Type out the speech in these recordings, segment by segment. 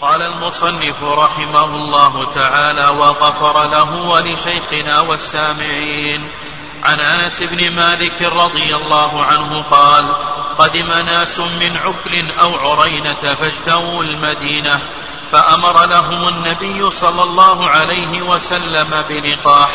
قال المصنف رحمه الله تعالى وغفر له ولشيخنا والسامعين. عن أنس بن مالك رضي الله عنه قال قدم ناس من عكل أو عرينة فاجتووا المدينة فأمر لهم النبي صلى الله عليه وسلم بلقاح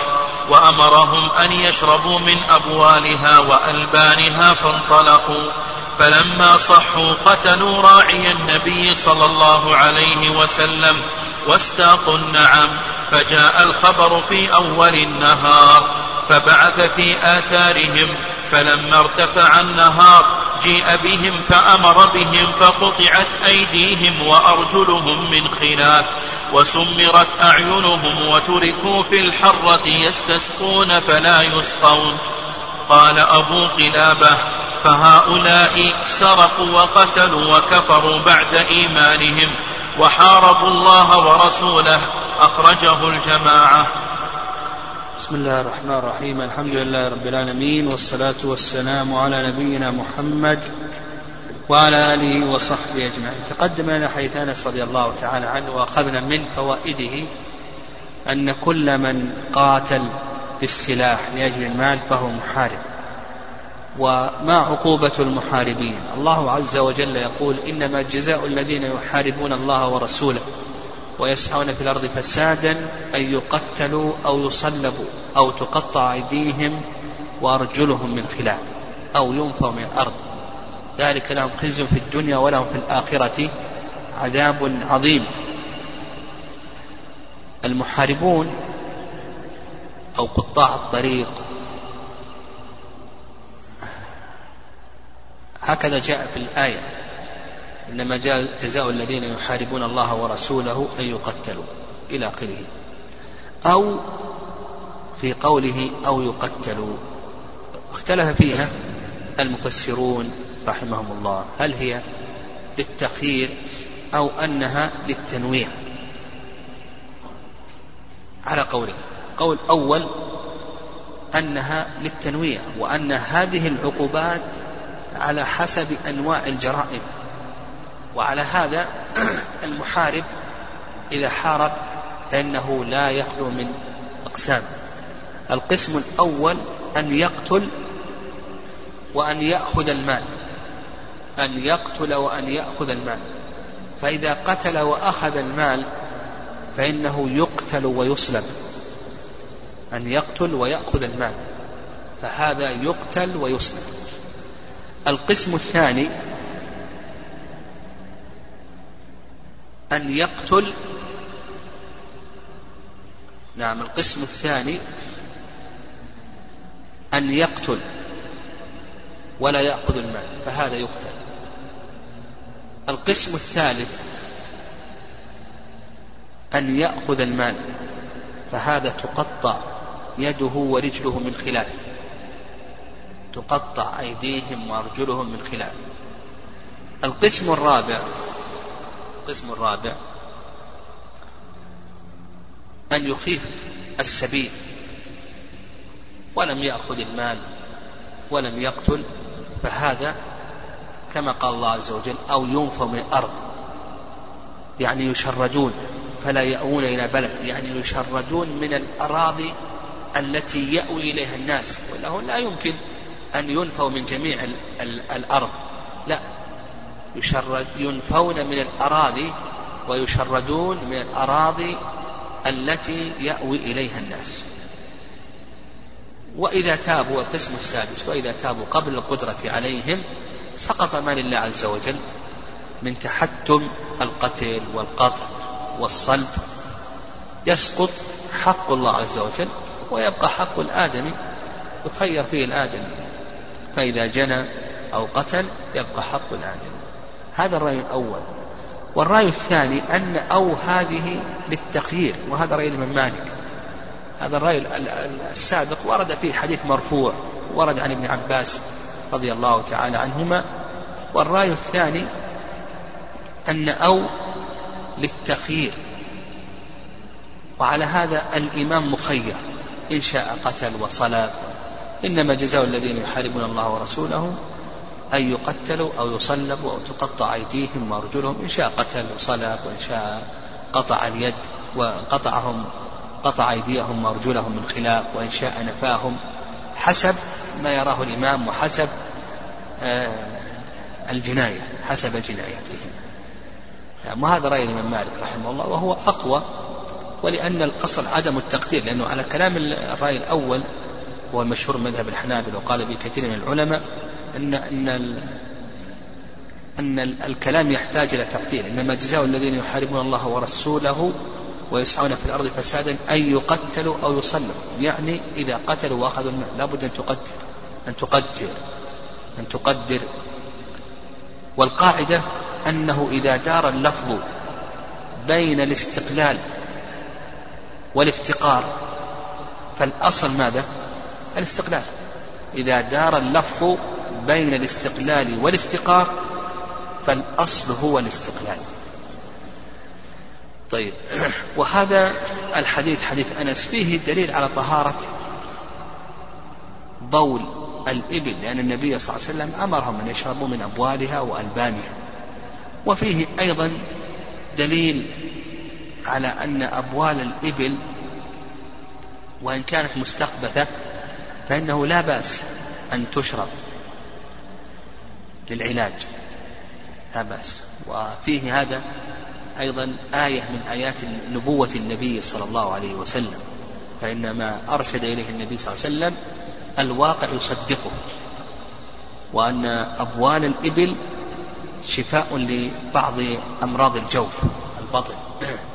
وأمرهم أن يشربوا من أبوالها وألبانها فانطلقوا. فلما صحوا قتلوا راعي النبي صلى الله عليه وسلم واستاقوا النعم فجاء الخبر في أول النهار فبعث في آثارهم فلما ارتفع النهار جيء بهم فأمر بهم فقطعت أيديهم وأرجلهم من خلاف وسمرت أعينهم وتركوا في الحرة يستسقون فلا يسقون. قال أبو قلابة فهؤلاء سرقوا وقتلوا وكفروا بعد إيمانهم وحاربوا الله ورسوله. أخرجه الجماعة. بسم الله الرحمن الرحيم. الحمد لله رب العالمين والصلاة والسلام على نبينا محمد وعلى آله وصحبه أجمعين. تقدم لنا حديث أنس رضي الله تعالى عنه وأخذنا من فوائده أن كل من قاتل بالسلاح لأجل المال فهو محارب. وما عقوبة المحاربين. الله عز وجل يقول إنما جزاء الذين يحاربون الله ورسوله ويسعون في الأرض فسادا أن يقتلوا أو يصلبوا أو تقطع أيديهم وأرجلهم من خلاف أو ينفوا من الأرض. ذلك لهم خزي في الدنيا ولهم في الآخرة عذاب عظيم. المحاربون أو قطاع الطريق هكذا جاء في الآية. إنما جاء جزاء الذين يحاربون الله ورسوله أن يقتلوا إلى آخره. أو في قوله أو يقتلوا. اختلف فيها المفسرون رحمهم الله. هل هي للتخيير أو أنها للتنويع؟ على قوله. قول أول أنها للتنويع وأن هذه العقوبات على حسب أنواع الجرائم. وعلى هذا المحارب إذا حارب فإنه لا يخلو من أقسام. القسم الأول أن يقتل وأن يأخذ المال. أن يقتل وأن يأخذ المال. فإذا قتل وأخذ المال فإنه يقتل ويصلب أن يقتل ويأخذ المال. فهذا يقتل ويصلب القسم الثاني أن يقتل نعم القسم الثاني أن يقتل ولا يأخذ المال فهذا يقتل. القسم الثالث أن يأخذ المال فهذا تقطع يده ورجله من خلاف. تقطع أيديهم وأرجلهم من خلاف القسم الرابع القسم الرابع أن يخيف السبيل. ولم يأخذ المال ولم يقتل فهذا كما قال الله عز وجل أو ينفوا من الأرض. يعني يشردون فلا يأوون إلى بلد. يعني يشردون من الأراضي التي يأوي إليها الناس وله لا يمكن أن ينفوا من جميع الأرض. لا. يشرد ينفون من الأراضي ويشردون من الأراضي التي يأوي إليها الناس. وإذا تابوا القسم السادس وإذا تابوا قبل القدرة عليهم سقط ما لله عز وجل من تحتم القتل والقطع والصلب. يسقط حق الله عز وجل ويبقى حق الآدمي يخير فيه الآدمي. فإذا جنى أو قتل يبقى حق الآدمي هذا الرأي الأول. والرأي الثاني أن أو هذه للتخيير وهذا رأي الإمام مالك. هذا الرأي السابق ورد فيه حديث مرفوع ورد عن ابن عباس رضي الله تعالى عنهما. والرأي الثاني أن أو للتخيير. وعلى هذا الإمام مخير. إن شاء قتل وصلب إنما جزاء الذين يحاربون الله ورسوله أن يقتلوا أو يصلبوا أو تقطع أيديهم وأرجلهم إن شاء قتل وصلب وإن شاء قطع اليد وقطعهم قطع أيديهم وأرجلهم من خلاف وإن شاء نفاهم حسب ما يراه الإمام وحسب آه، الجناية حسب جنايتهم. يعني وهذا رأي الإمام مالك رحمه الله وهو أقوى ولأن الأصل عدم التقدير لأنه على كلام الرأي الأول هو المشهور مذهب الحنابلة وقال به كثير من العلماء أن أن أن الكلام يحتاج إلى تقدير. إنما جزاء الذين يحاربون الله ورسوله ويسعون في الأرض فسادا أن يقتلوا أو يصلوا. يعني إذا قتلوا وأخذوا المال. لابد أن تقدر. أن تقدر. أن تقدر. والقاعدة أنه إذا دار اللفظ بين الاستقلال والافتقار فالأصل ماذا؟ الاستقلال. إذا دار اللفظ بين الاستقلال والافتقار فالأصل هو الاستقلال. طيب وهذا الحديث حديث أنس فيه دليل على طهارة بول الإبل لأن النبي صلى الله عليه وسلم أمرهم أن يشربوا من أبوالها وألبانها. وفيه أيضا دليل على أن أبوال الإبل وإن كانت مستقبثة فإنه لا بأس أن تشرب للعلاج. لا بأس. وفيه هذا أيضا آية من آيات نبوة النبي صلى الله عليه وسلم. فإنما أرشد إليه النبي صلى الله عليه وسلم الواقع يصدقه وأن أبوال الإبل شفاء لبعض أمراض الجوف البطن.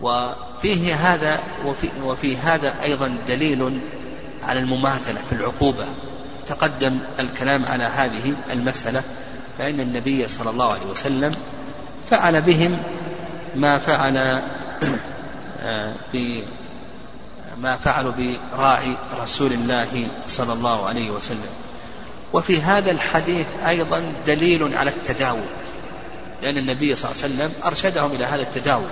وفيه هذا وفي, وفي هذا أيضا دليل على المماثلة في العقوبة. تقدم الكلام على هذه المسألة فإن النبي صلى الله عليه وسلم فعل بهم ما فعل آه، ما فعلوا براعي رسول الله صلى الله عليه وسلم. وفي هذا الحديث أيضا دليل على التداوي لأن النبي صلى الله عليه وسلم أرشدهم إلى هذا التداوي.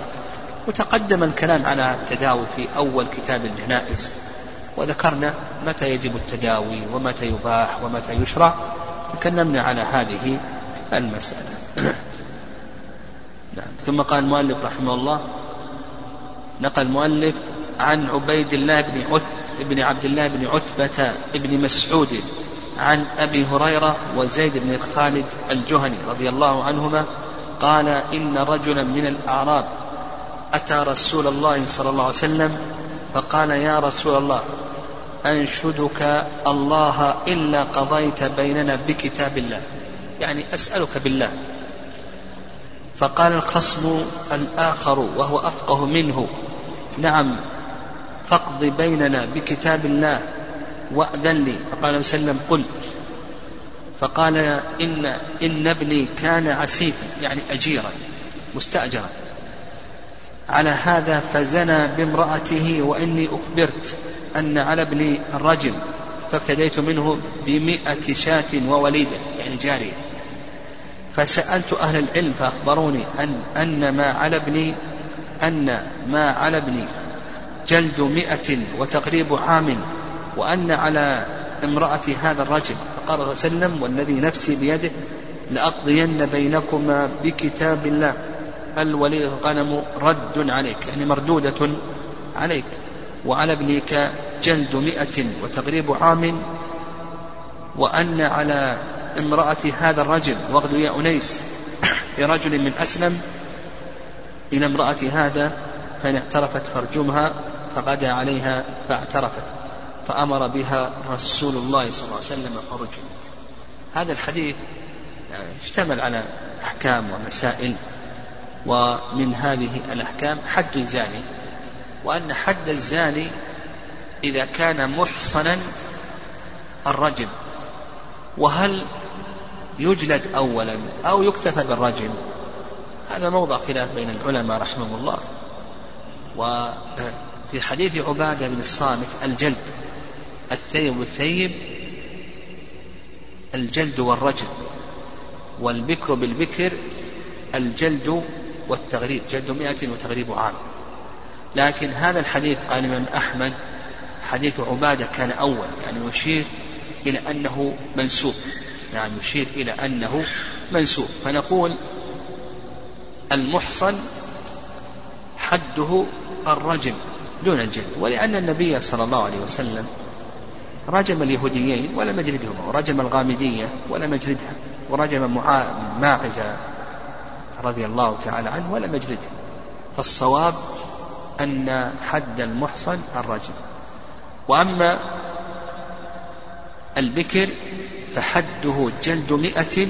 وتقدم الكلام على التداوي في أول كتاب الجنائز. وذكرنا متى يجب التداوي ومتى يباح ومتى يشرع تكلمنا على هذه المسألة نعم. ثم قال المؤلف رحمه الله نقل المؤلف عن عبيد الله بن عت بن عبد الله بن عتبة بن مسعود عن أبي هريرة وزيد بن خالد الجهني رضي الله عنهما قال إن رجلا من الأعراب أتى رسول الله صلى الله عليه وسلم فقال يا رسول الله أنشدك الله إلا قضيت بيننا بكتاب الله يعني أسألك بالله. فقال الخصم الآخر وهو أفقه منه نعم فاقض بيننا بكتاب الله وأذن لي. فقال عليه وسلم قل. فقال إن إن ابني كان عسيفا يعني أجيرا مستأجرا. على هذا فزنى بامرأته وإني أخبرت أن على ابني الرجل فابتديت منه بمئة شاة ووليدة يعني جارية. فسألت أهل العلم فأخبروني أن أن ما على ابني أن ما على ابني جلد مئة وتقريب عام وأن على امرأة هذا الرجل فقال صلى الله عليه وسلم والذي نفسي بيده لأقضين بينكما بكتاب الله. الوليد الغنم رد عليك يعني مردودة عليك. وعلى ابنك جلد مئة وتغريب عام وأن على امرأة هذا الرجل واغد يا أنيس لرجل من أسلم إلى امرأة هذا فإن اعترفت فارجمها فغدا عليها فاعترفت فأمر بها رسول الله صلى الله عليه وسلم فرجمت هذا الحديث اشتمل على أحكام ومسائل. ومن هذه الأحكام حد الزاني وأن حد الزاني إذا كان محصنا الرجم. وهل يجلد أولا أو يكتفى بالرجم؟ هذا موضع خلاف بين العلماء رحمهم الله. وفي حديث عبادة بن الصامت الجلد الثيب والثيب الجلد والرجم والبكر بالبكر الجلد والتغريب جلد مئة وتغريب عام. لكن هذا الحديث قال الإمام أحمد حديث عبادة كان أول يعني يشير إلى أنه منسوب. نعم يشير إلى أنه منسوب. فنقول المحصن حده الرجم دون الجلد. ولأن النبي صلى الله عليه وسلم رجم اليهوديين ولم يجلدهما ورجم الغامدية ولم يجلدها ورجم ماعز رضي الله تعالى عنه ولم يجلده. فالصواب أن حد المحصن الرجم. وأما البكر فحده جلد مئة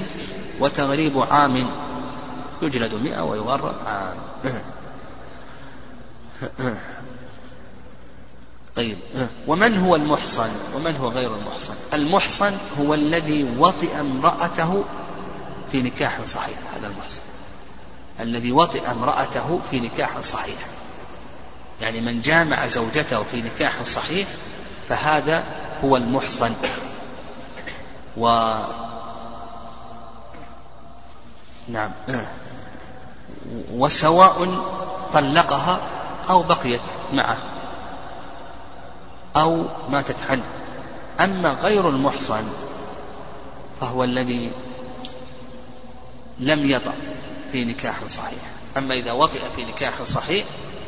وتغريب عام. يجلد مئة ويغرب عام. طيب ومن هو المحصن؟ ومن هو غير المحصن؟ المحصن هو الذي وطئ امرأته في نكاح صحيح هذا المحصن. الذي وطئ امرأته في نكاح صحيح. يعني من جامع زوجته في نكاح صحيح فهذا هو المحصن. و نعم. وسواء طلقها أو بقيت معه أو ماتت عنه. أما غير المحصن فهو الذي لم يطأ. في نكاح صحيح. أما إذا وطئ في نكاح صحيح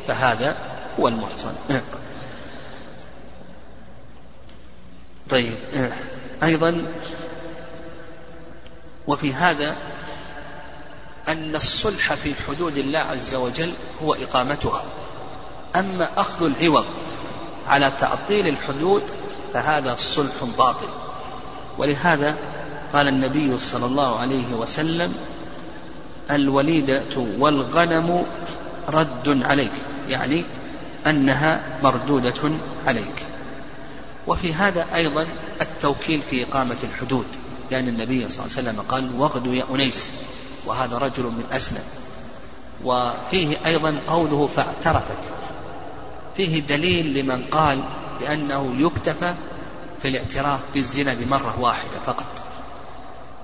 فهذا هو المحصن. طيب أيضا وفي هذا أن الصلح في حدود الله عز وجل هو إقامتها. أما أخذ العوض على تعطيل الحدود فهذا صلح باطل. ولهذا قال النبي صلى الله عليه وسلم الوليدة والغنم رد عليك يعني أنها مردودة عليك. وفي هذا أيضا التوكيل في إقامة الحدود لأن النبي صلى الله عليه وسلم قال واغدوا يا أنيس وهذا رجل من أسلم. وفيه أيضا قوله فاعترفت فيه دليل لمن قال بأنه يكتفى في الاعتراف بالزنا بمرة واحدة فقط.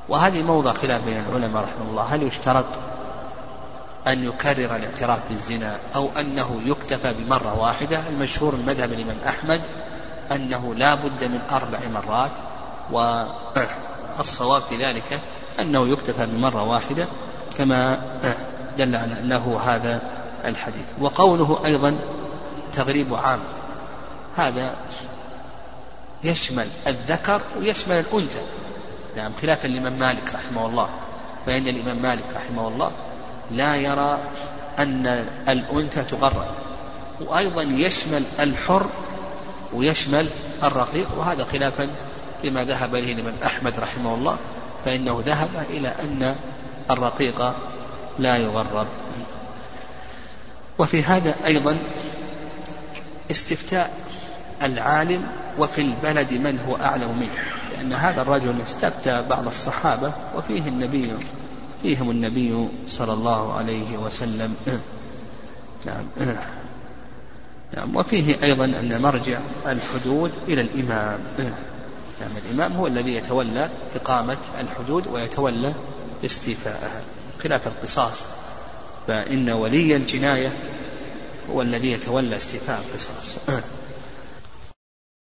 وهذه موضع خلاف بين العلماء رحمه الله. هل يشترط أن يكرر الاعتراف بالزنا أو أنه يكتفى بمرة واحدة؟ المشهور من مذهب الإمام أحمد أنه لا بد من أربع مرات والصواب في ذلك أنه يكتفى بمرة واحدة كما دل على أنه هذا الحديث. وقوله أيضا تغريب عام هذا يشمل الذكر ويشمل الأنثى. نعم خلافا للإمام مالك رحمه الله. فإن الإمام مالك رحمه الله لا يرى أن الأنثى تغرب وأيضا يشمل الحر ويشمل الرقيق وهذا خلافا لما ذهب إليه الإمام أحمد رحمه الله فإنه ذهب إلى أن الرقيق لا يغرب. وفي هذا أيضا استفتاء العالم وفي البلد من هو أعلم منه. لأن هذا الرجل استفتى بعض الصحابة وفيه النبي فيهم النبي صلى الله عليه وسلم. نعم. نعم. وفيه أيضا أن مرجع الحدود إلى الإمام. نعم. الإمام هو الذي يتولى إقامة الحدود ويتولى استيفاءها. خلاف القصاص. فإن ولي الجناية هو الذي يتولى استيفاء القصاص.